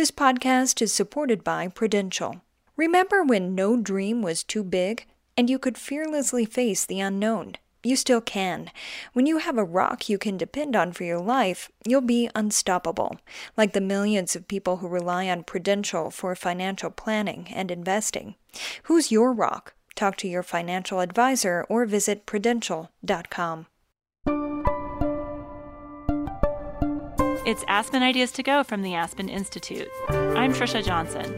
This podcast is supported by Prudential. Remember when no dream was too big and you could fearlessly face the unknown? You still can. When you have a rock you can depend on for your life, you'll be unstoppable, like the millions of people who rely on Prudential for financial planning and investing. Who's your rock? Talk to your financial advisor or visit prudential.com. It's Aspen Ideas to Go from the Aspen Institute. I'm Trisha Johnson.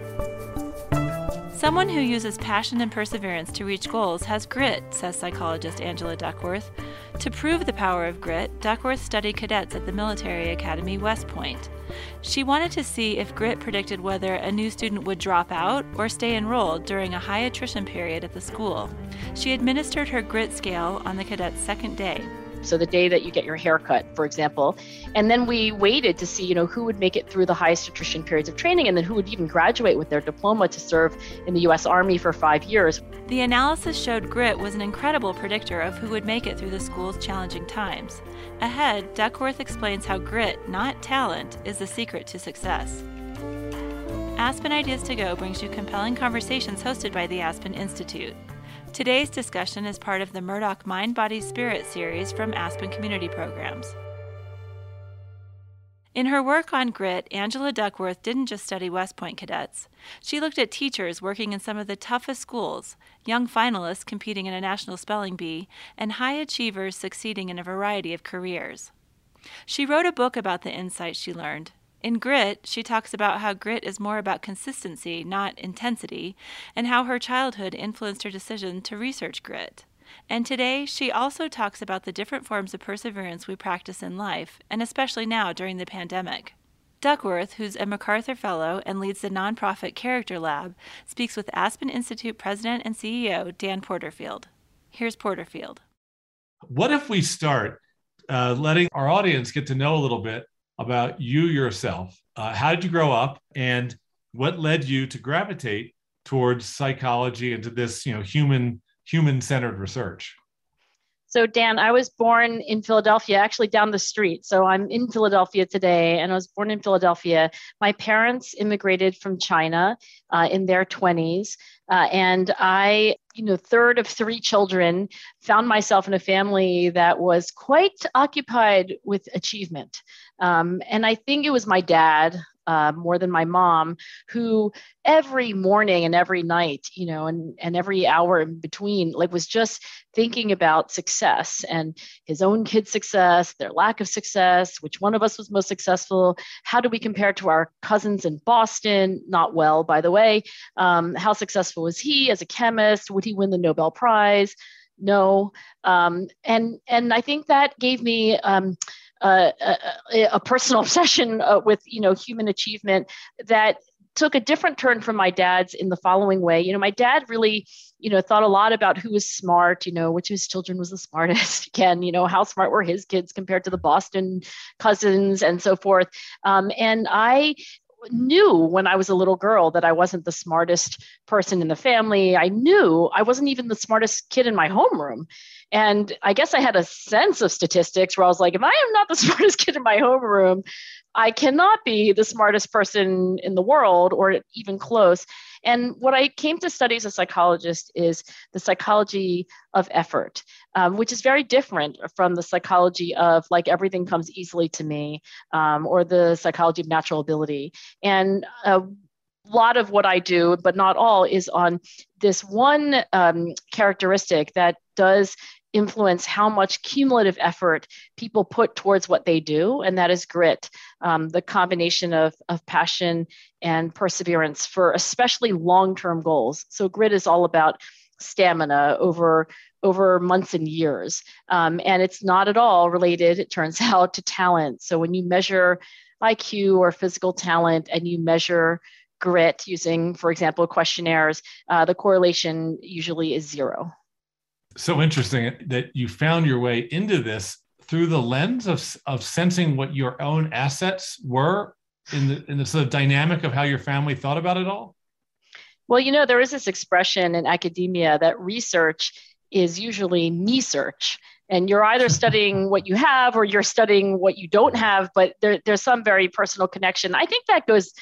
Someone who uses passion and perseverance to reach goals has grit, says psychologist Angela Duckworth. To prove the power of grit, Duckworth studied cadets at the Military Academy West Point. She wanted to see if grit predicted whether a new student would drop out or stay enrolled during a high attrition period at the school. She administered her grit scale on the cadet's second day. So the day that you get your haircut, for example, and then we waited to see, you know, who would make it through the highest attrition periods of training, and then who would even graduate with their diploma to serve in the U.S. Army for five years. The analysis showed grit was an incredible predictor of who would make it through the school's challenging times. Ahead, Duckworth explains how grit, not talent, is the secret to success. Aspen Ideas to Go brings you compelling conversations hosted by the Aspen Institute. Today's discussion is part of the Murdoch Mind, Body, Spirit series from Aspen Community Programs. In her work on grit, Angela Duckworth didn't just study West Point cadets. She looked at teachers working in some of the toughest schools, young finalists competing in a national spelling bee, and high achievers succeeding in a variety of careers. She wrote a book about the insights she learned, in Grit, she talks about how grit is more about consistency, not intensity, and how her childhood influenced her decision to research grit. And today, she also talks about the different forms of perseverance we practice in life, and especially now during the pandemic. Duckworth, who's a MacArthur Fellow and leads the nonprofit Character Lab, speaks with Aspen Institute President and CEO Dan Porterfield. Here's Porterfield. What if we start uh, letting our audience get to know a little bit about you yourself. Uh, how did you grow up, and what led you to gravitate towards psychology and to this, you know, human human centered research? So, Dan, I was born in Philadelphia, actually down the street. So, I'm in Philadelphia today, and I was born in Philadelphia. My parents immigrated from China uh, in their 20s. Uh, and I, you know, third of three children, found myself in a family that was quite occupied with achievement. Um, and I think it was my dad uh, more than my mom, who every morning and every night, you know, and, and every hour in between, like was just thinking about success and his own kids' success, their lack of success, which one of us was most successful, how do we compare to our cousins in Boston? Not well, by the way. Um, how successful was he as a chemist? Would he win the Nobel Prize? No. Um, and and I think that gave me um, a, a, personal obsession uh, with you know human achievement that took a different turn from my dad's in the following way you know my dad really you know thought a lot about who was smart you know which of his children was the smartest again you know how smart were his kids compared to the boston cousins and so forth um, and i knew when I was a little girl that I wasn't the smartest person in the family. I knew I wasn't even the smartest kid in my homeroom. And I guess I had a sense of statistics where I was like, if I am not the smartest kid in my homeroom, I cannot be the smartest person in the world or even close. And what I came to study as a psychologist is the psychology of effort, um, which is very different from the psychology of like everything comes easily to me um, or the psychology of natural ability. And a lot of what I do, but not all, is on this one um, characteristic that does influence how much cumulative effort people put towards what they do, and that is grit, um, the combination of, of passion and perseverance for especially long term goals. So, grit is all about stamina over over months and years um, and it's not at all related it turns out to talent so when you measure iq or physical talent and you measure grit using for example questionnaires uh, the correlation usually is zero so interesting that you found your way into this through the lens of, of sensing what your own assets were in the in the sort of dynamic of how your family thought about it all? Well you know there is this expression in academia that research is usually me search and you're either studying what you have or you're studying what you don't have but there, there's some very personal connection. I think that goes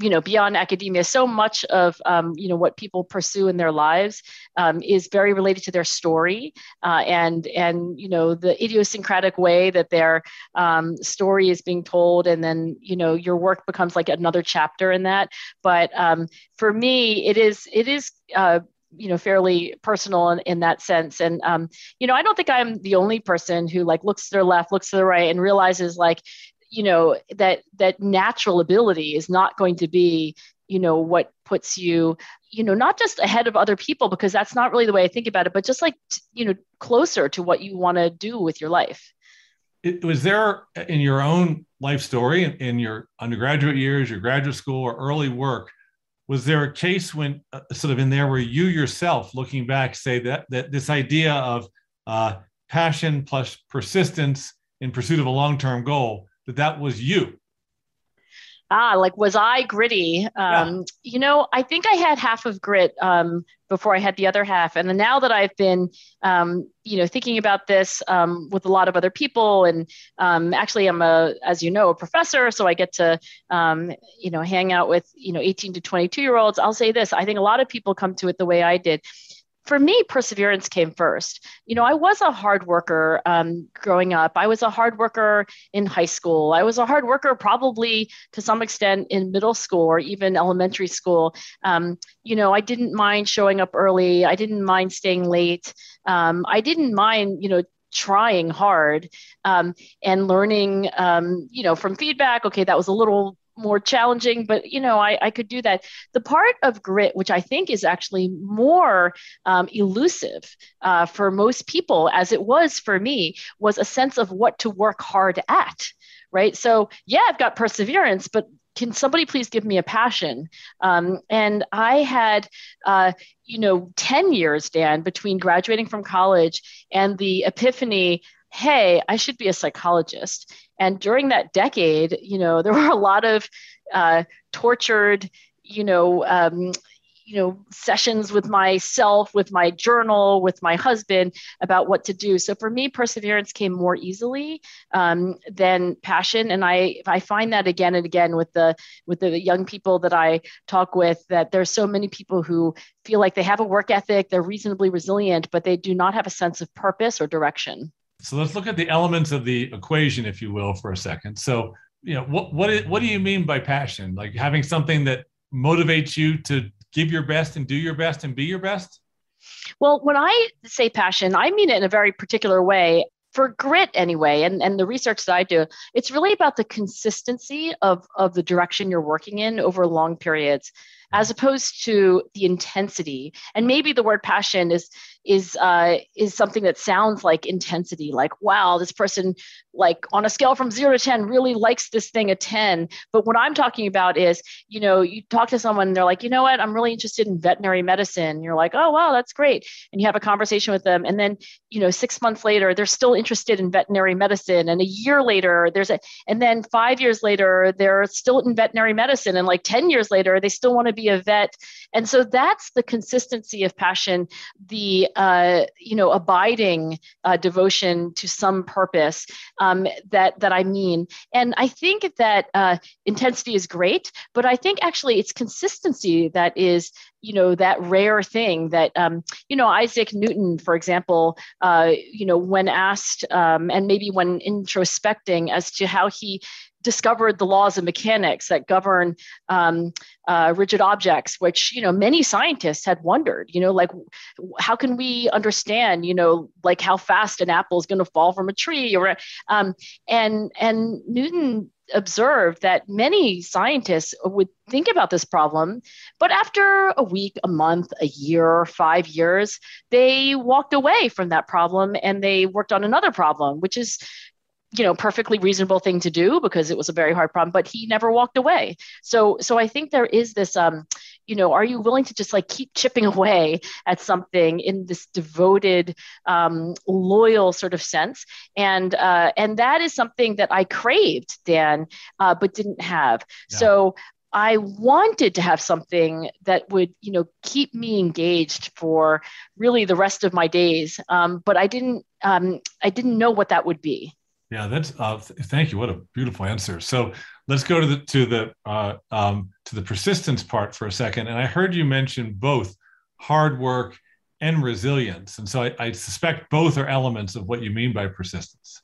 you know beyond academia so much of um, you know what people pursue in their lives um, is very related to their story uh, and and you know the idiosyncratic way that their um, story is being told and then you know your work becomes like another chapter in that. But um, for me it is it is uh, you know fairly personal in, in that sense. And um, you know i don't think i'm the only person who like looks to their left looks to the right and realizes like you know that that natural ability is not going to be you know what puts you you know not just ahead of other people because that's not really the way i think about it but just like you know closer to what you want to do with your life. It, was there in your own life story in, in, your undergraduate years your graduate school or early work was there a case when uh, sort of in there where you yourself looking back say that that this idea of uh, passion plus persistence in pursuit of a long-term goal that that was you. Ah like was i gritty? Um, yeah. you know i think i had half of grit um, before i had the other half. And now that i've been um, you know thinking about this um, with a lot of other people and um, actually i'm a as you know a professor so i get to um, you know hang out with you know 18 to 22 year olds. I'll say this i think a lot of people come to it the way i did for me, perseverance came first. You know, I was a hard worker um, growing up. I was a hard worker in high school. I was a hard worker probably to some extent in middle school or even elementary school. Um, you know, I didn't mind showing up early. I didn't mind staying late. Um, I didn't mind, you know, trying hard um, and learning um, you know from feedback okay that was a little more challenging, but you know, I, I could do that. The part of grit, which I think is actually more um, elusive uh, for most people, as it was for me, was a sense of what to work hard at. Right. So, yeah, I've got perseverance, but can somebody please give me a passion? Um, and I had, uh, you know, 10 years, Dan, between graduating from college and the epiphany hey, I should be a psychologist. And during that decade, you know, there were a lot of uh, tortured, you know, um, you know, sessions with myself, with my journal, with my husband about what to do. So for me, perseverance came more easily um, than passion, and I I find that again and again with the with the young people that I talk with that there's so many people who feel like they have a work ethic, they're reasonably resilient, but they do not have a sense of purpose or direction. So let's look at the elements of the equation, if you will, for a second. So, you know, what what is, what do you mean by passion? Like having something that motivates you to give your best and do your best and be your best? Well, when I say passion, I mean it in a very particular way. For grit, anyway, and, and the research that I do, it's really about the consistency of, of the direction you're working in over long periods as opposed to the intensity. And maybe the word passion is is uh, is something that sounds like intensity, like wow, this person like on a scale from zero to ten really likes this thing a ten. But what I'm talking about is, you know, you talk to someone and they're like, you know what, I'm really interested in veterinary medicine. You're like, oh wow, that's great, and you have a conversation with them, and then you know, six months later, they're still interested in veterinary medicine, and a year later, there's a, and then five years later, they're still in veterinary medicine, and like ten years later, they still want to be a vet, and so that's the consistency of passion, the uh, you know abiding uh, devotion to some purpose um, that that I mean. And I think that uh, intensity is great, but I think actually it's consistency that is you know that rare thing that um, you know isaac newton for example uh, you know when asked um, and maybe when introspecting as to how he discovered the laws of mechanics that govern um, uh, rigid objects, which you know many scientists had wondered. You know, like how can we understand? You know, like how fast an apple is going to fall from a tree, or um, and and Newton observed that many scientists would think about this problem, but after a week, a month, a year, five years, they walked away from that problem and they worked on another problem, which is you know perfectly reasonable thing to do because it was a very hard problem but he never walked away so so i think there is this um you know are you willing to just like keep chipping away at something in this devoted um, loyal sort of sense and uh, and that is something that i craved dan uh, but didn't have yeah. so I wanted to have something that would, you know, keep me engaged for really the rest of my days, um, but I didn't, um, I didn't know what that would be. Yeah, that's uh, th- thank you. What a beautiful answer. So let's go to the to the uh, um, to the persistence part for a second. And I heard you mention both hard work and resilience, and so I, I suspect both are elements of what you mean by persistence.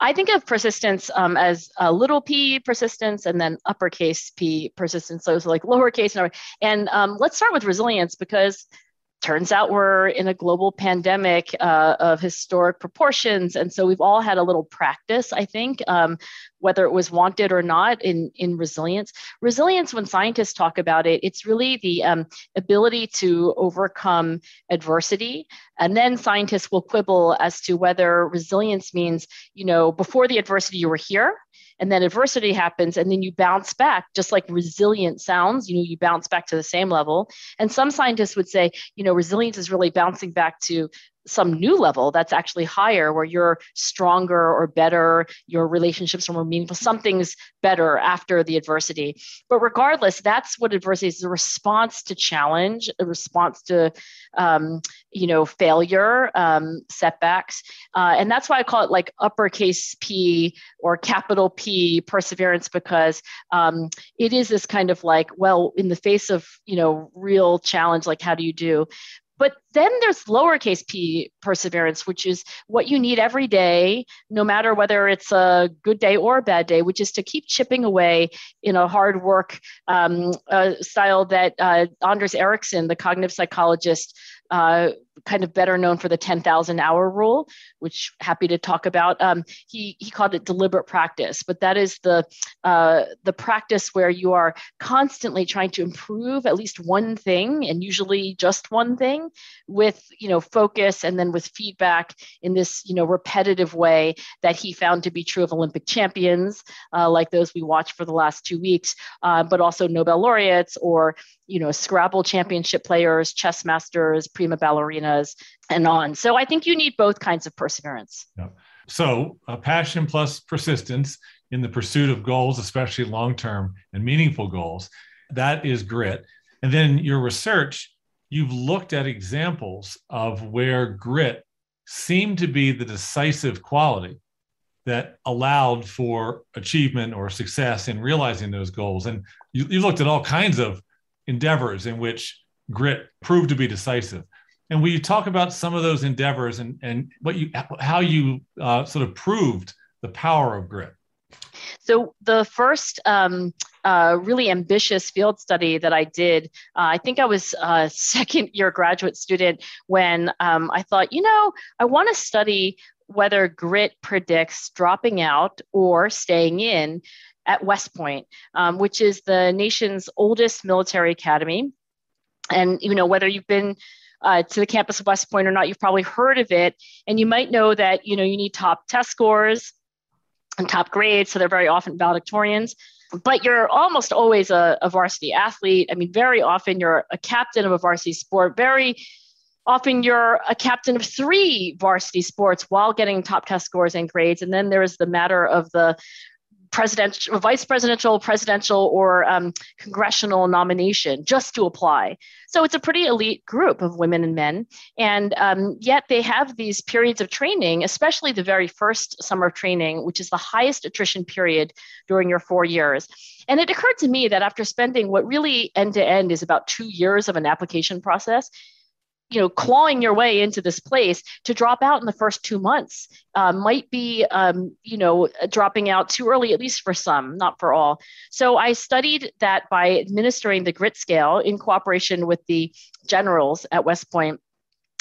I think of persistence um, as a little p persistence and then uppercase p persistence. So it's like lowercase and, and um, let's start with resilience because turns out we're in a global pandemic uh, of historic proportions. And so we've all had a little practice i think um, whether it was wanted or not in, in resilience. Resilience when scientists talk about it it's really the um, ability to overcome adversity. And then scientists will quibble as to whether resilience means you know before the adversity you were here and then adversity happens and then you bounce back just like resilient sounds you know you bounce back to the same level. And some scientists would say you know resilience is really bouncing back to some new level that's actually higher where you're stronger or better your relationships are more meaningful something's better after the adversity. But regardless that's what adversity is a response to challenge a response to um, you know failure um, setbacks. Uh, and that's why i call it like uppercase p or capital p perseverance because um, it is this kind of like well in the face of you know real challenge like how do you do but then there's lowercase p perseverance, which is what you need every day, no matter whether it's a good day or a bad day, which is to keep chipping away in a hard work um, uh, style that uh, Anders Ericsson, the cognitive psychologist, uh, kind of better known for the 10,000 hour rule, which happy to talk about. Um, he, he called it deliberate practice, but that is the, uh, the practice where you are constantly trying to improve at least one thing and usually just one thing with, you know, focus and then with feedback in this, you know, repetitive way that he found to be true of Olympic champions, uh, like those we watched for the last two weeks, uh, but also Nobel laureates or, you know, Scrabble championship players, chess masters, prima ballerinas, and on. So I think you need both kinds of perseverance. Yeah. So, uh, passion plus persistence in the pursuit of goals, especially long term and meaningful goals, that is grit. And then your research, you've looked at examples of where grit seemed to be the decisive quality that allowed for achievement or success in realizing those goals. And you, you looked at all kinds of endeavors in which grit proved to be decisive. And will you talk about some of those endeavors and, and what you how you uh, sort of proved the power of grit? So the first um, uh, really ambitious field study that I did, uh, I think I was a second year graduate student when um, I thought, you know, I want to study whether grit predicts dropping out or staying in at West Point, um, which is the nation's oldest military academy. And you know whether you've been uh, to the campus of West Point or not, you've probably heard of it, and you might know that you know you need top test scores and top grades, so they're very often valedictorians. But you're almost always a, a varsity athlete. I mean, very often you're a captain of a varsity sport. Very often you're a captain of three varsity sports while getting top test scores and grades. And then there's the matter of the presidential, vice presidential, presidential, or um, congressional nomination just to apply. So it's a pretty elite group of women and men. And um, yet they have these periods of training, especially the very first summer of training, which is the highest attrition period during your four years. And it occurred to me that after spending what really end to end is about two years of an application process, you know clawing your way into this place to drop out in the first two months uh, might be um, you know dropping out too early at least for some not for all. So i studied that by administering the grit scale in cooperation with the generals at west point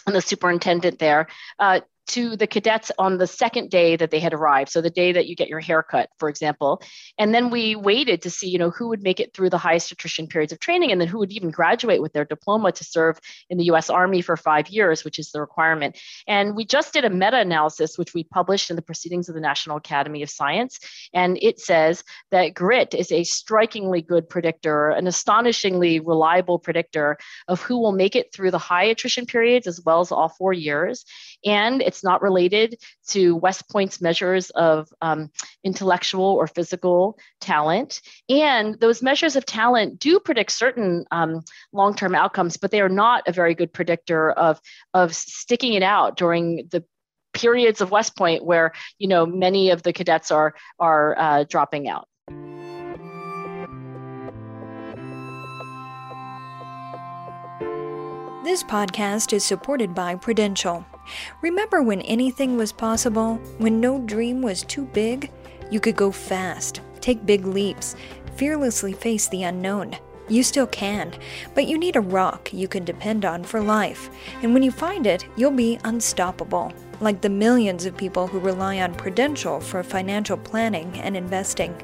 and the superintendent there uh, to the cadets on the second day that they had arrived. So the day that you get your haircut, for example. And then we waited to see, you know, who would make it through the highest attrition periods of training and then who would even graduate with their diploma to serve in the US Army for five years, which is the requirement. And we just did a meta-analysis, which we published in the Proceedings of the National Academy of Science. And it says that grit is a strikingly good predictor, an astonishingly reliable predictor of who will make it through the high attrition periods as well as all four years and it's not related to West Point's measures of um, intellectual or physical talent. And those measures of talent do predict certain um, long term outcomes, but they are not a very good predictor of, of sticking it out during the periods of West Point where you know many of the cadets are are uh, dropping out. This podcast is supported by Prudential. Remember when anything was possible? When no dream was too big? You could go fast, take big leaps, fearlessly face the unknown. You still can, but you need a rock you can depend on for life. And when you find it, you'll be unstoppable, like the millions of people who rely on Prudential for financial planning and investing.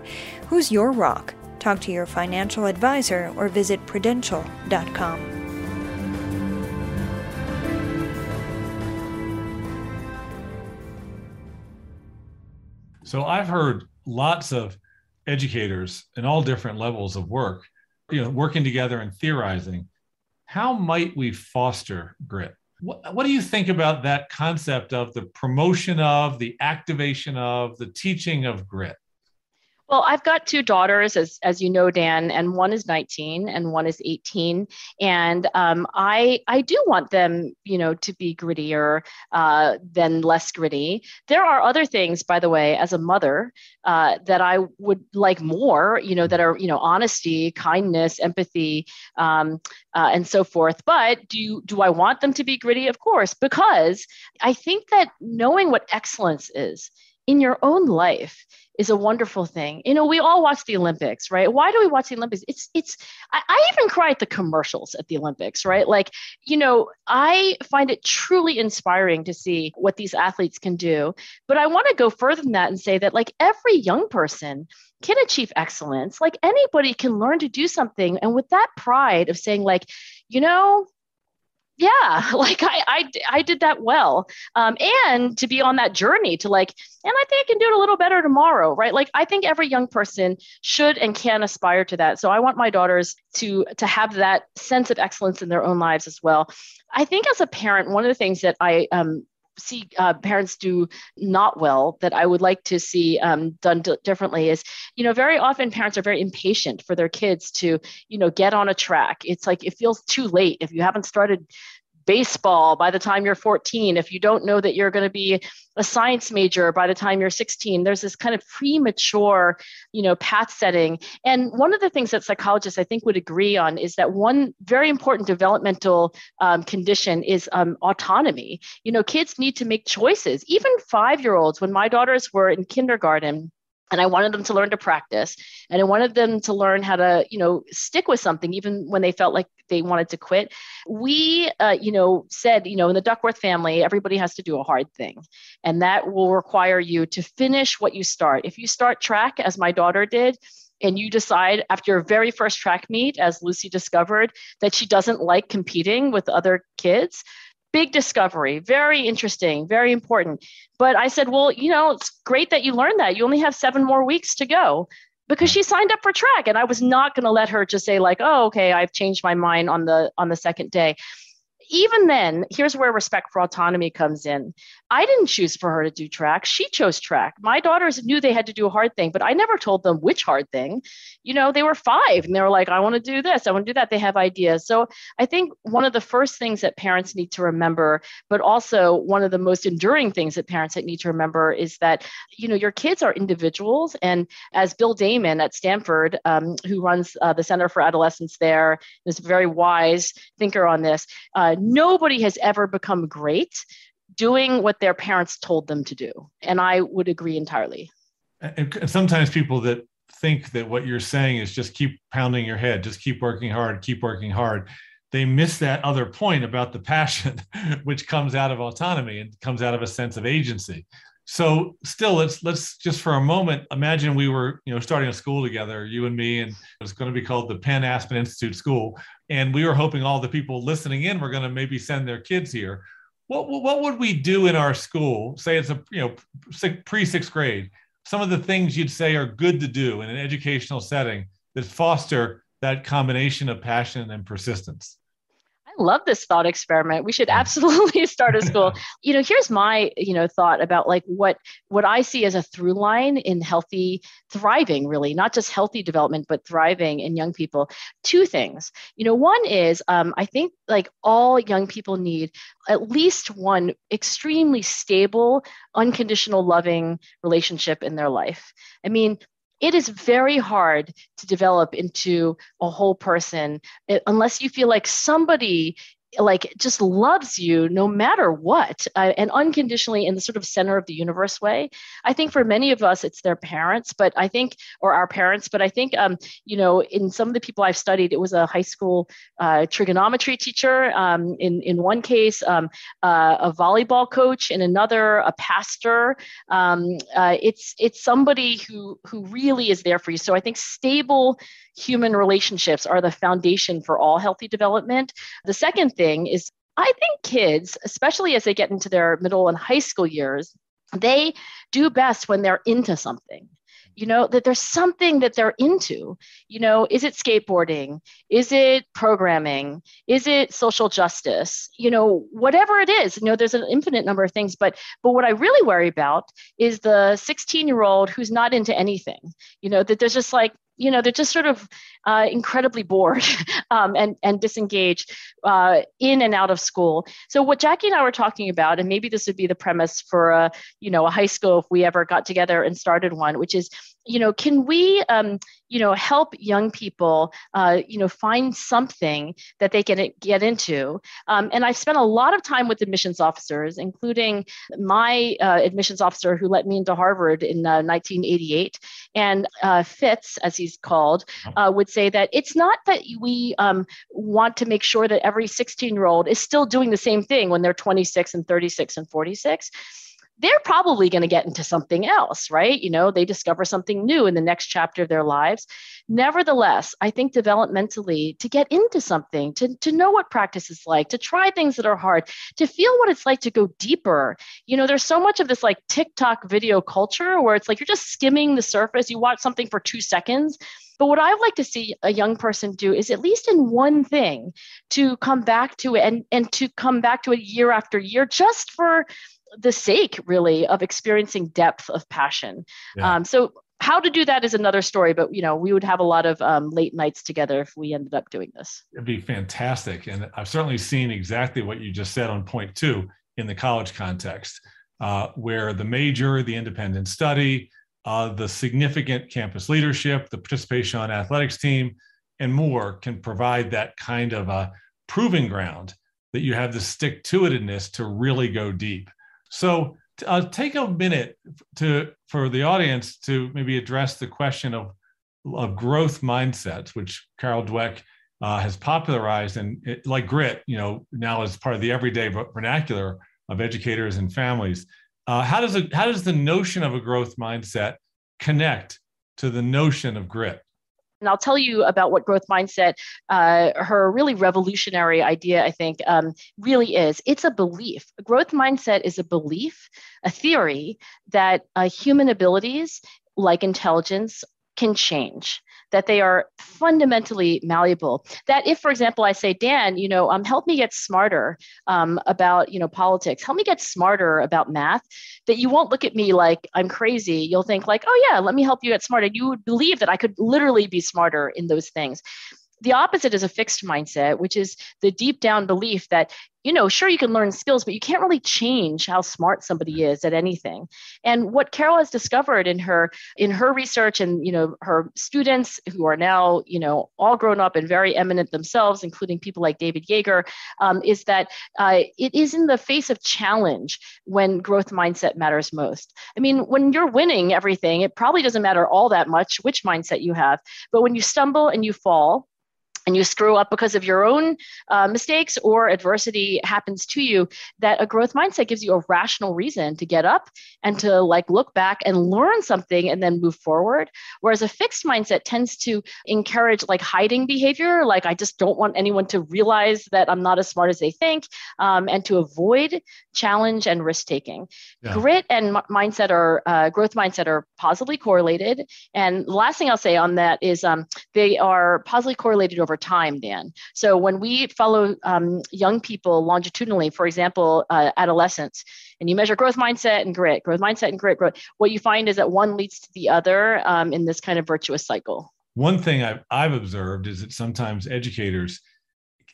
Who's your rock? Talk to your financial advisor or visit prudential.com. So I've heard lots of educators in all different levels of work, you know, working together and theorizing. How might we foster grit? What, what do you think about that concept of the promotion of, the activation of, the teaching of grit? Well, I've got two daughters, as as you know, Dan, and one is 19 and one is 18, and um, I I do want them, you know, to be grittier uh, than less gritty. There are other things, by the way, as a mother, uh, that I would like more, you know, that are you know honesty, kindness, empathy, um, uh, and so forth. But do you, do I want them to be gritty? Of course, because I think that knowing what excellence is in your own life is a wonderful thing. You know, we all watch the Olympics, right? Why do we watch the Olympics? It's it's I, I, even cry at the commercials at the Olympics, right? Like, you know, I find it truly inspiring to see what these athletes can do. But I want to go further than that and say that like every young person can achieve excellence. Like anybody can learn to do something. And with that pride of saying, like, you know, yeah like I, I i did that well. Um, and to be on that journey to like and i think i can do it a little better tomorrow? Right? Like i think every young person should and can aspire to that. So i want my daughters to to have that sense of excellence in their own lives as well. I think as a parent one of the things that i um, see uh, parents do not well that I would like to see um, done d- differently is, you know, very often parents are very impatient for their kids to, you know, get on a track. It's like it feels too late. If you haven't started baseball by the time you're 14, if you don't know that you're going to be a science major by the time you're 16, there's this kind of premature, you know, path setting. And one of the things that psychologists I think would agree on is that one very important developmental um, condition is um, autonomy. You know, kids need to make choices. Even five year olds, when my daughters were in kindergarten, and i wanted them to learn to practice. And i wanted them to learn how to you know stick with something even when they felt like they wanted to quit. We uh, you know said you know in the duckworth family everybody has to do a hard thing. And that will require you to finish what you start. If you start track as my daughter did and you decide after your very first track meet, as Lucy discovered, that she doesn't like competing with other kids, big discovery, very interesting, very important. But I said, well, you know, it's great that you learned that. You only have seven more weeks to go because she signed up for track and I was not going to let her just say like, oh, okay, I've changed my mind on the on the second day even then, here's where respect for autonomy comes in. I didn't choose for her to do track. She chose track. My daughters knew they had to do a hard thing, but I never told them which hard thing. You know, they were five and they were like, I want to do this, I want to do that. They have ideas. So I think one of the first things that parents need to remember, but also one of the most enduring things that parents need to remember is that, you know, your kids are individuals. And as Bill Damon at Stanford, um, who runs uh, the Center for Adolescence there, is a very wise thinker on this. Uh, nobody has ever become great doing what their parents told them to do. And I would agree entirely. And sometimes people that think that what you're saying is just keep pounding your head, just keep working hard, keep working hard. They miss that other point about the passion, which comes out of autonomy and comes out of a sense of agency. So still, let's let's just for a moment imagine we were you know starting a school together, you and me, and it was going to be called the Penn Aspen Institute School, and we were hoping all the people listening in were going to maybe send their kids here. What what would we do in our school? Say it's a you know pre sixth grade. Some of the things you'd say are good to do in an educational setting that foster that combination of passion and persistence love this thought experiment. We should absolutely start a school. you know, here's my, you know, thought about like what what I see as a through line in healthy thriving, really, not just healthy development, but thriving in young people. Two things. You know, one is um, I think like all young people need at least one extremely stable, unconditional, loving relationship in their life. I mean, it is very hard to develop into a whole person eh, unless you feel like somebody like just loves you no matter what uh, and unconditionally in the sort of center of the universe way. I think for many of us it's their parents but i think or our parents but i think um, you know in some of the people i've studied it was a high school uh, trigonometry teacher um, in in one case um, uh, a volleyball coach in another a pastor. Um, uh, it's it's somebody who who really is there for you. So i think stable human relationships are the foundation for all healthy development. The second thing is, I think kids, especially as they get into their middle and high school years, they do best when they're into something. You know that there's something that they're into. You know is it skateboarding? Is it programming? Is it social justice? You know whatever it is. You know there's an infinite number of things but but what i really worry about is the 16 year old who's not into anything. You know that there's just like you know they're just sort of uh, incredibly bored um, and and disengaged uh, in and out of school. So what Jackie and I were talking about, and maybe this would be the premise for a you know a high school if we ever got together and started one, which is you know can we um, you know help young people uh, you know find something that they can get into? Um, and i've spent a lot of time with admissions officers including my uh, admissions officer who let me into harvard in 1988 uh, and uh, fitz as he's called uh, would say that it's not that we um, want to make sure that every 16 year old is still doing the same thing when they're 26 and 36 and 46 they're probably going to get into something else, right? You know, they discover something new in the next chapter of their lives. Nevertheless, I think developmentally, to get into something, to, to know what practice is like, to try things that are hard, to feel what it's like to go deeper. You know, there's so much of this like TikTok video culture where it's like you're just skimming the surface. You watch something for two seconds. But what I'd like to see a young person do is at least in one thing to come back to it and, and to come back to it year after year just for the sake really of experiencing depth of passion. Yeah. um, so how to do that is another story but you know we would have a lot of um, late nights together if we ended up doing this. It'd be fantastic and i've certainly seen exactly what you just said on point two in the college context uh, where the major the independent study uh, the significant campus leadership the participation on athletics team and more can provide that kind of a proving ground that you have the stick to itiveness to really go deep so uh, take a minute to for the audience to maybe address the question of of growth mindsets, which Carol Dweck uh, has popularized, and it, like grit, you know, now is part of the everyday vernacular of educators and families. Uh, how does it, how does the notion of a growth mindset connect to the notion of grit? And I'll tell you about what growth mindset, uh, her really revolutionary idea, I think, um, really is. It's a belief. A growth mindset is a belief, a theory that uh, human abilities like intelligence can change that they are fundamentally malleable. That if for example i say dan you know um, help me get smarter um, about you know politics. Help me get smarter about math that you won't look at me like i'm crazy. You'll think like oh yeah let me help you get smarter. You would believe that i could literally be smarter in those things the opposite is a fixed mindset, which is the deep down belief that, you know, sure, you can learn skills, but you can't really change how smart somebody is at anything. And what Carol has discovered in her in her research and, you know, her students who are now, you know, all grown up and very eminent themselves, including people like David Yeager, um, is that uh, it is in the face of challenge when growth mindset matters most. I mean, when you're winning everything, it probably doesn't matter all that much which mindset you have. But when you stumble and you fall, and you screw up because of your own uh, mistakes or adversity happens to you that a growth mindset gives you a rational reason to get up and to like look back and learn something and then move forward. Whereas a fixed mindset tends to encourage like hiding behavior like i just don't want anyone to realize that i'm not as smart as they think um, and to avoid challenge and risk taking. Yeah. grit and m- mindset are uh, growth mindset are positively correlated. And the last thing i'll say on that is um, they are positively correlated over over time, Dan. So when we follow um, young people longitudinally, for example, uh, adolescents, and you measure growth mindset and grit, growth mindset and grit, growth, what you find is that one leads to the other um, in this kind of virtuous cycle. One thing I've, I've observed is that sometimes educators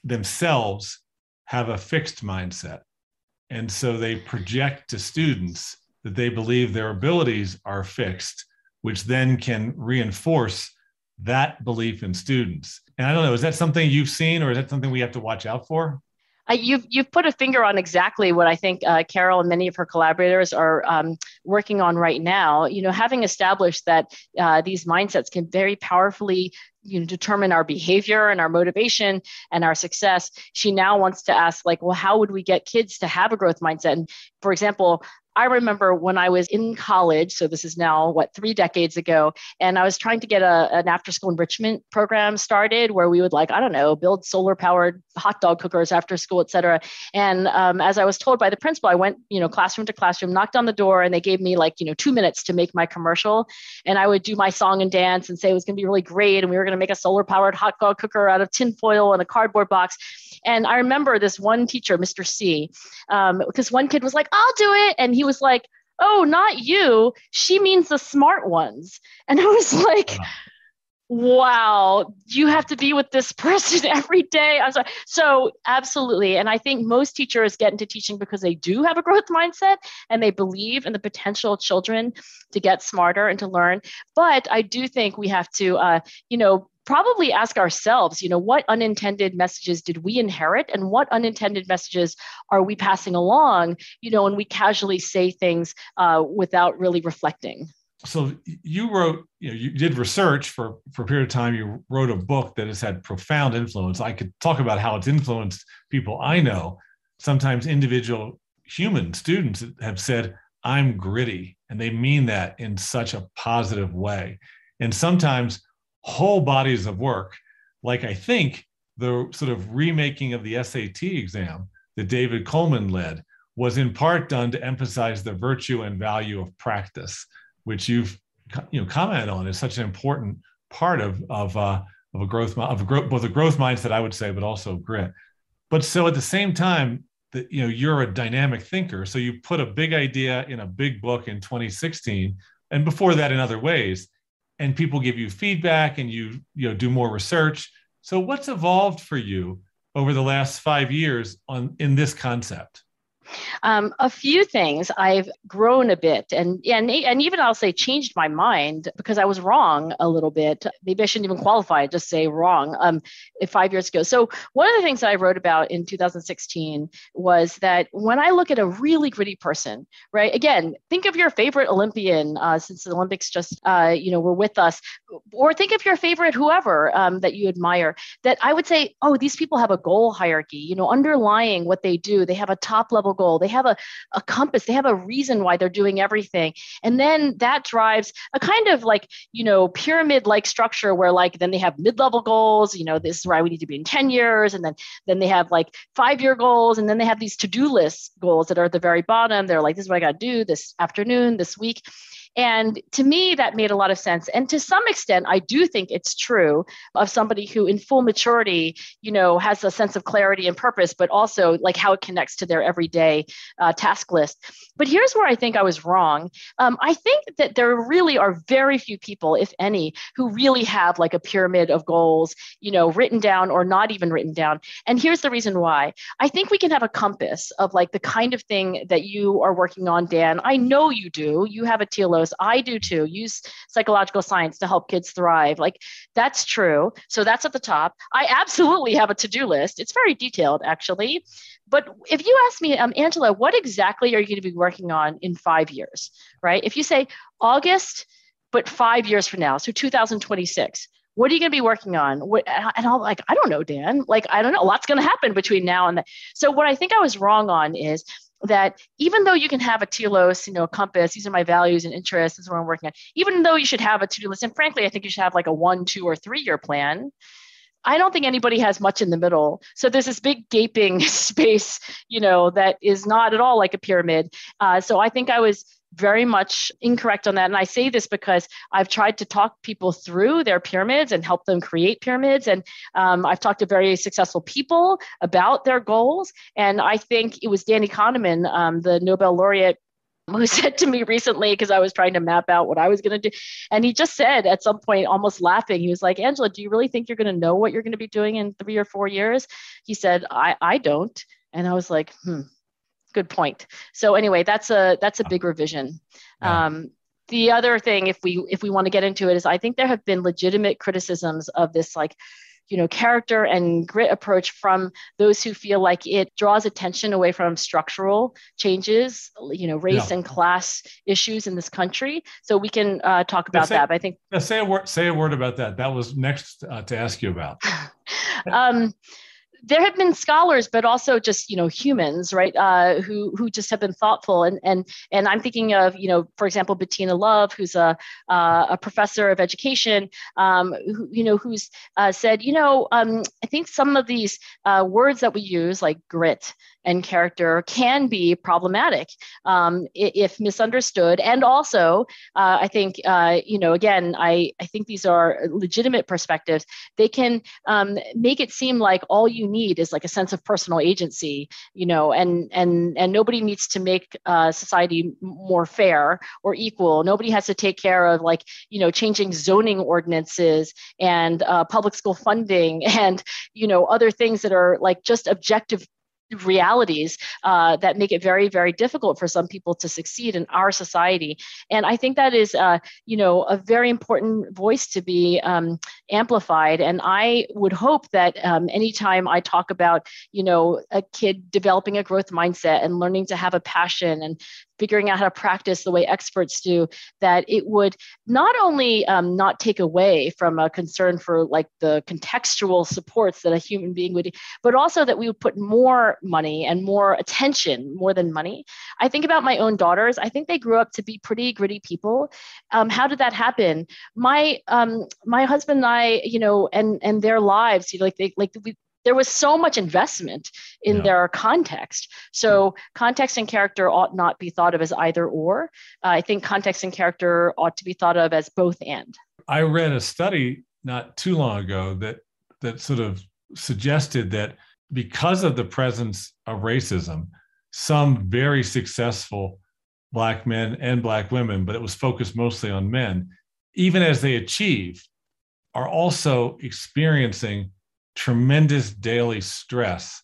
themselves have a fixed mindset. And so they project to students that they believe their abilities are fixed, which then can reinforce that belief in students. And I don't know, is that something you've seen or is that something we have to watch out for? uh, you've you've put a finger on exactly what I think uh, Carol and many of her collaborators are um, working on right now. You know, having established that uh, these mindsets can very powerfully you know determine our behavior and our motivation and our success she now wants to ask like well how would we get kids to have a growth mindset and for example I remember when I was in college, so this is now what three decades ago, and I was trying to get a, an after school enrichment program started where we would like I don't know build solar powered hot dog cookers after school, et cetera. And um, as I was told by the principal, I went you know classroom to classroom, knocked on the door, and they gave me like you know two minutes to make my commercial, and I would do my song and dance and say it was going to be really great, and we were going to make a solar powered hot dog cooker out of tinfoil and a cardboard box. And I remember this one teacher, Mr. C, um, because one kid was like, "I'll do it," and he was like, oh, not you. She means the smart ones. And I was like, wow, you have to be with this person every day. I was like, so absolutely. And I think most teachers get into teaching because they do have a growth mindset and they believe in the potential of children to get smarter and to learn. But I do think we have to, uh, you know, probably ask ourselves, you know, what unintended messages did we inherit and what unintended messages are we passing along, you know, and we casually say things uh, without really reflecting. So you wrote, you know, you did research for, for a period of time. You wrote a book that has had profound influence. I could talk about how it's influenced people I know. Sometimes individual human students have said, I'm gritty. And they mean that in such a positive way. And sometimes whole bodies of work, like I think the sort of remaking of the SAT exam that David Coleman led was in part done to emphasize the virtue and value of practice, which you've you know commented on is such an important part of of uh, of a growth of a growth both a growth mindset I would say, but also grit. But so at the same time, that you know you're a dynamic thinker, so you put a big idea in a big book in 2016, and before that in other ways and people give you feedback and you you know do more research. So what's evolved for you over the last five years on in this concept um, a few things. I've grown a bit and, and, and even I'll say changed my mind because I was wrong a little bit. Maybe I shouldn't even qualify, just say wrong um, five years ago. So, one of the things that I wrote about in 2016 was that when I look at a really gritty person, right? Again, think of your favorite Olympian uh, since the Olympics just, uh, you know, were with us, or think of your favorite whoever um, that you admire. That I would say, oh, these people have a goal hierarchy, you know, underlying what they do, they have a top level goal. They have a, a compass. They have a reason why they're doing everything. And then that drives a kind of like, you know, pyramid like structure where like then they have mid level goals, you know, this is where we need to be in 10 years. And then, then they have like five year goals. And then they have these to do list goals that are at the very bottom. They're like, this is what I got to do this afternoon, this week. And to me, that made a lot of sense. And to some extent, I do think it's true of somebody who, in full maturity, you know, has a sense of clarity and purpose, but also like how it connects to their everyday uh, task list. But here's where I think I was wrong. Um, I think that there really are very few people, if any, who really have like a pyramid of goals, you know, written down or not even written down. And here's the reason why. I think we can have a compass of like the kind of thing that you are working on, Dan. I know you do. You have a telos I do too. Use psychological science to help kids thrive. Like that's true. So that's at the top. I absolutely have a to do list. It's very detailed, actually. But if you ask me, um, Angela, what exactly are you going to be working on in five years, right? If you say August, but five years from now, so 2026, what are you going to be working on? What, and I'm like, I don't know, Dan. Like, I don't know. A lot's going to happen between now and then. So what I think I was wrong on is that even though you can have a telos, you know, compass, these are my values and interests, this is what I'm working on, even though you should have a to-do list, and frankly, I think you should have like a one, two, or three-year plan. I don't think anybody has much in the middle. So there's this big gaping space, you know, that is not at all like a pyramid. Uh, so I think I was very much incorrect on that. And I say this because I've tried to talk people through their pyramids and help them create pyramids. And um, I've talked to very successful people about their goals. And I think it was Danny Kahneman, um, the Nobel laureate who said to me recently because I was trying to map out what I was going to do. And he just said at some point, almost laughing, he was like, Angela, do you really think you're going to know what you're going to be doing in three or four years? He said, I, I don't. And I was like, hmm, good point. So anyway, that's a that's a big revision. Yeah. Um, the other thing, if we if we want to get into it, is I think there have been legitimate criticisms of this like you know character and grit approach from those who feel like it draws attention away from structural changes you know race yeah. and class issues in this country. So we can uh, talk about say, that but i think say a word say a word about that. That was next uh, to ask you about. Um, there have been scholars, but also just you know humans, right? Uh, who who just have been thoughtful, and and and I'm thinking of you know, for example, Bettina Love, who's a uh, a professor of education, um, who, you know, who's uh, said, you know, um, I think some of these uh, words that we use, like grit and character can be problematic um, if misunderstood. And also, uh, I think, uh, you know, again, I, I think these are legitimate perspectives. They can um, make it seem like all you need is like a sense of personal agency, you know, and and and nobody needs to make uh, society more fair or equal. Nobody has to take care of like, you know, changing zoning ordinances and uh, public school funding and, you know, other things that are like just objective realities uh, that make it very very difficult for some people to succeed in our society. And i think that is uh, you know a very important voice to be um, amplified. And i would hope that um, anytime i talk about you know a kid developing a growth mindset and learning to have a passion and figuring out how to practice the way experts do, that it would not only um, not take away from a concern for like the contextual supports that a human being would, but also that we would put more money and more attention, more than money. I think about my own daughters. I think they grew up to be pretty gritty people. Um, how did that happen? My um, my husband and I, you know, and and their lives, you know, like they like we there was so much investment in yeah. their context. So context and character ought not be thought of as either or. Uh, I think context and character ought to be thought of as both and. I read a study not too long ago that that sort of suggested that because of the presence of racism, some very successful black men and black women, but it was focused mostly on men, even as they achieve, are also experiencing tremendous daily stress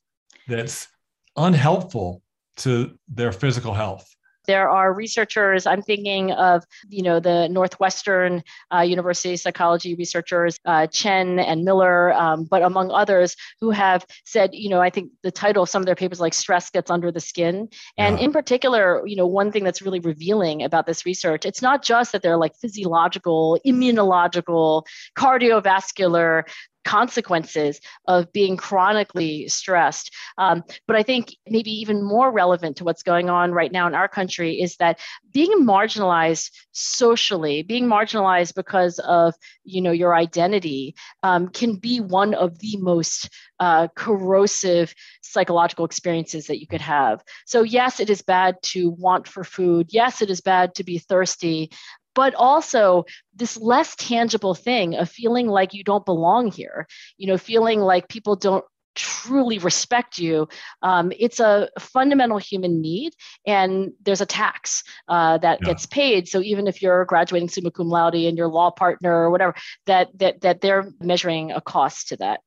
that's unhelpful to their physical health there are researchers i'm thinking of you know the northwestern uh, university psychology researchers uh, chen and miller um, but among others who have said you know i think the title of some of their papers like stress gets under the skin and yeah. in particular you know one thing that's really revealing about this research it's not just that they're like physiological immunological cardiovascular consequences of being chronically stressed. Um, but I think maybe even more relevant to what's going on right now in our country is that being marginalized socially, being marginalized because of you know your identity, um, can be one of the most uh, corrosive psychological experiences that you could have. So yes, it is bad to want for food. Yes, it is bad to be thirsty but also this less tangible thing of feeling like you don't belong here, you know, feeling like people don't truly respect you, um, it's a fundamental human need, and there's a tax uh, that yeah. gets paid. So even if you're graduating summa cum laude and your law partner or whatever, that that that they're measuring a cost to that.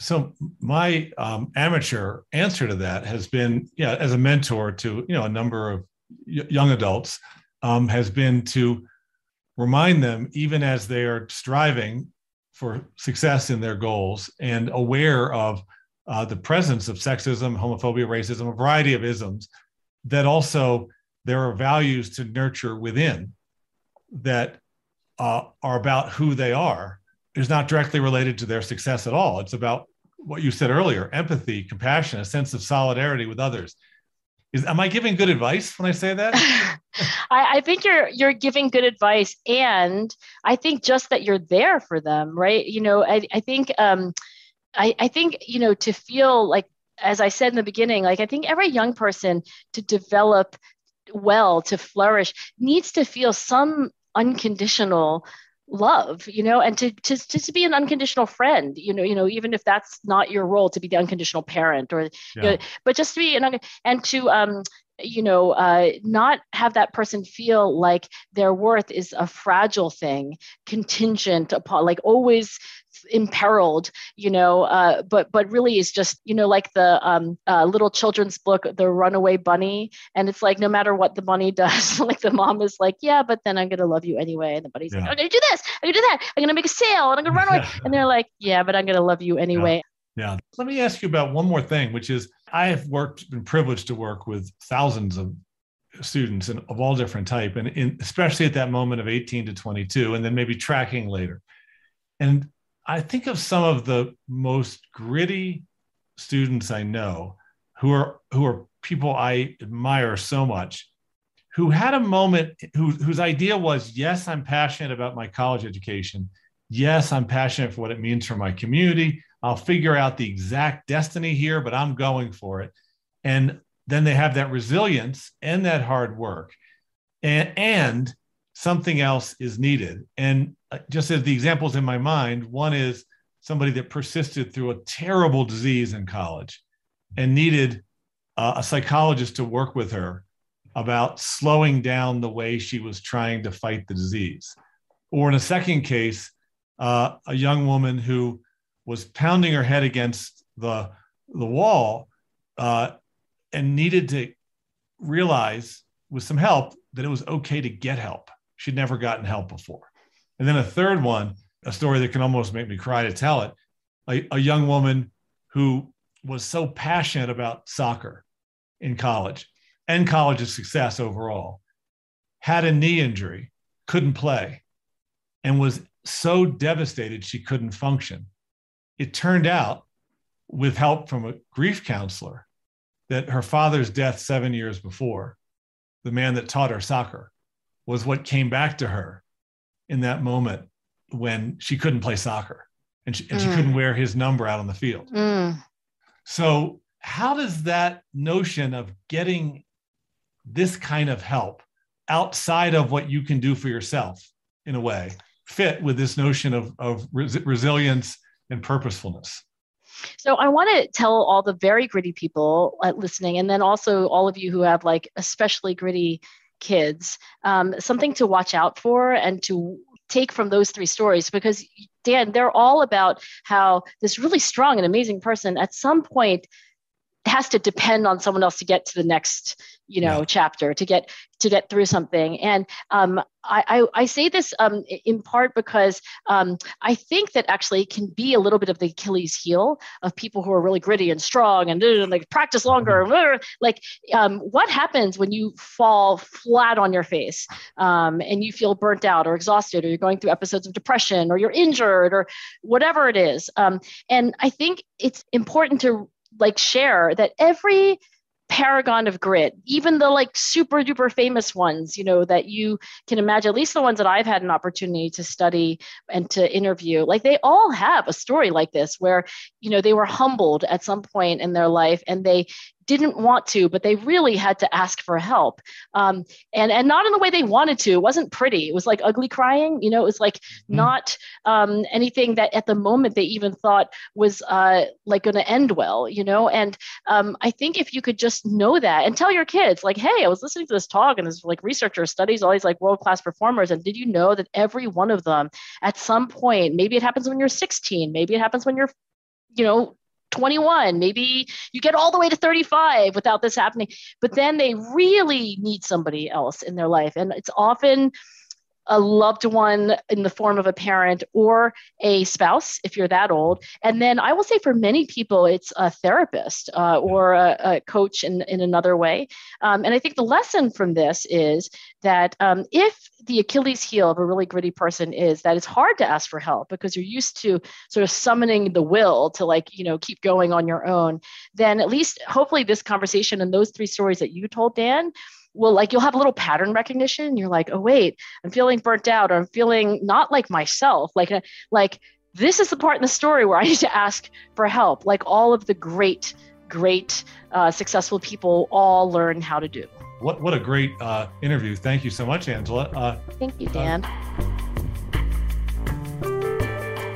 So my um, amateur answer to that has been, yeah, as a mentor to you know a number of y- young adults, um, has been to remind them, even as they are striving for success in their goals and aware of uh, the presence of sexism, homophobia, racism, a variety of isms, that also there are values to nurture within that uh, are about who they are is not directly related to their success at all. It's about what you said earlier empathy, compassion, a sense of solidarity with others. Is, am I giving good advice when I say that? I, I, think you're you're giving good advice, and I think just that you're there for them, right? You know, I, I think um, I, I think you know to feel like as I said in the beginning, like I think every young person to develop well, to flourish, needs to feel some unconditional love you know and to, to to be an unconditional friend you know you know even if that's not your role to be the unconditional parent or yeah. you know, but just to be an and to um you know, uh, not have that person feel like their worth is a fragile thing, contingent upon, like always imperiled you know uh, but but really is just you know like the um, uh, little children's book the runaway bunny and it's like no matter what the bunny does like the mom is like yeah but then i'm gonna love you anyway and the bunny's yeah. like i'm gonna do this i'm gonna do that i'm gonna make a sail and i'm gonna run away and they're like yeah but i'm gonna love you anyway yeah. yeah let me ask you about one more thing which is i have worked been privileged to work with thousands of students and of all different type and in, especially at that moment of 18 to 22 and then maybe tracking later. And I think of some of the most gritty students I know who are who are people I admire so much who had a moment who, whose idea was yes i'm passionate about my college education. Yes i'm passionate for what it means for my community i'll figure out the exact destiny here but i'm going for it and then they have that resilience and that hard work and, and something else is needed. And uh, just as the examples in my mind, one is somebody that persisted through a terrible disease in college and needed uh, a psychologist to work with her about slowing down the way she was trying to fight the disease. Or in a second case, uh, a young woman who was pounding her head against the, the wall uh, and needed to realize with some help that it was okay to get help she'd never gotten help before. And then a third one, a story that can almost make me cry to tell it a, a young woman who was so passionate about soccer in college and college's success overall, had a knee injury, couldn't play, and was so devastated she couldn't function. It turned out, with help from a grief counselor, that her father's death seven years before, the man that taught her soccer, was what came back to her in that moment when she couldn't play soccer and she, and mm. she couldn't wear his number out on the field. Mm. So, how does that notion of getting this kind of help outside of what you can do for yourself, in a way, fit with this notion of, of res- resilience and purposefulness? So I want to tell all the very gritty people uh, listening, and then also all of you who have like especially gritty kids um, something to watch out for and to take from those three stories because dan they're all about how this really strong and amazing person at some point has to depend on someone else to get to the next you know yeah. chapter to get to get through something and um, I, I, I say this um, in part because um, I think that actually it can be a little bit of the Achilles heel of people who are really gritty and strong and, and like practice longer. Mm-hmm. Like, um, what happens when you fall flat on your face um, and you feel burnt out or exhausted, or you're going through episodes of depression, or you're injured, or whatever it is? Um, and I think it's important to like share that every paragon of grit, even the like super duper famous ones, you know, that you can imagine, at least the ones that I've had an opportunity to study and to interview, like they all have a story like this where, you know, they were humbled at some point in their life and they didn't want to, but they really had to ask for help. Um, and, and not in the way they wanted to. It wasn't pretty. It was like ugly crying. You know, it was like mm. not um, anything that at the moment they even thought was uh, like going to end well, you know? And um, I think if you could just know that and tell your kids, like, hey, I was listening to this talk and this like researcher studies all these like world class performers. And did you know that every one of them at some point, maybe it happens when you're 16, maybe it happens when you're you know 21 maybe you get all the way to 35 without this happening. But then they really need somebody else in their life. And it's often a loved one in the form of a parent or a spouse if you're that old. And then i will say for many people it's a therapist uh, or a, a, coach in, in another way. Um, and i think the lesson from this is that um, if the achilles heel of a really gritty person is that it's hard to ask for help because you're used to sort of summoning the will to like you know keep going on your own then at least hopefully this conversation and those three stories that you told dan well like you'll have a little pattern recognition. You're like oh wait i'm feeling burnt out or i'm feeling not like myself. Like a, uh, like this is the part in the story where i need to ask for help. Like all of the great great uh, successful people all learn how to do. What what a great uh, interview. Thank you so much angela. Uh, thank you dan.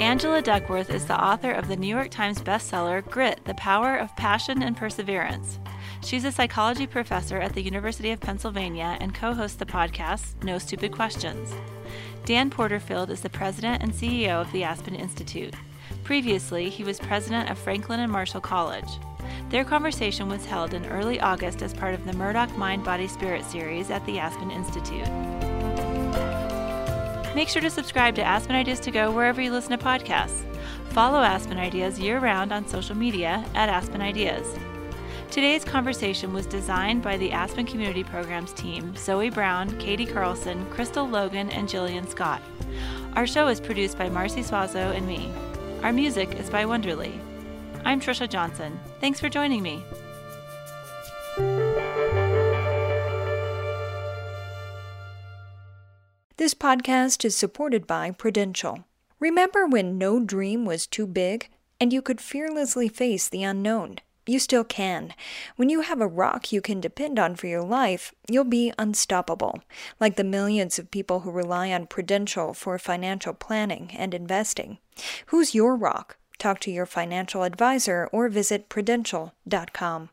Angela Duckworth is the author of the New York Times bestseller Grit The Power of Passion and Perseverance. She's a psychology professor at the University of Pennsylvania and co hosts the podcast No Stupid Questions. Dan Porterfield is the president and CEO of the Aspen Institute. Previously, he was president of Franklin and Marshall College. Their conversation was held in early August as part of the Murdock Mind Body Spirit series at the Aspen Institute. Make sure to subscribe to Aspen Ideas to Go wherever you listen to podcasts. Follow Aspen Ideas year round on social media at Aspen Ideas. Today's conversation was designed by the Aspen Community Programs team Zoe Brown, Katie Carlson, Crystal Logan, and Jillian Scott. Our show is produced by Marcy Swazo and me. Our music is by Wonderly. I'm Trisha Johnson. Thanks for joining me. This podcast is supported by Prudential. Remember when no dream was too big and you could fearlessly face the unknown? You still can. When you have a rock you can depend on for your life, you'll be unstoppable, like the millions of people who rely on Prudential for financial planning and investing. Who's your rock? Talk to your financial advisor or visit prudential.com.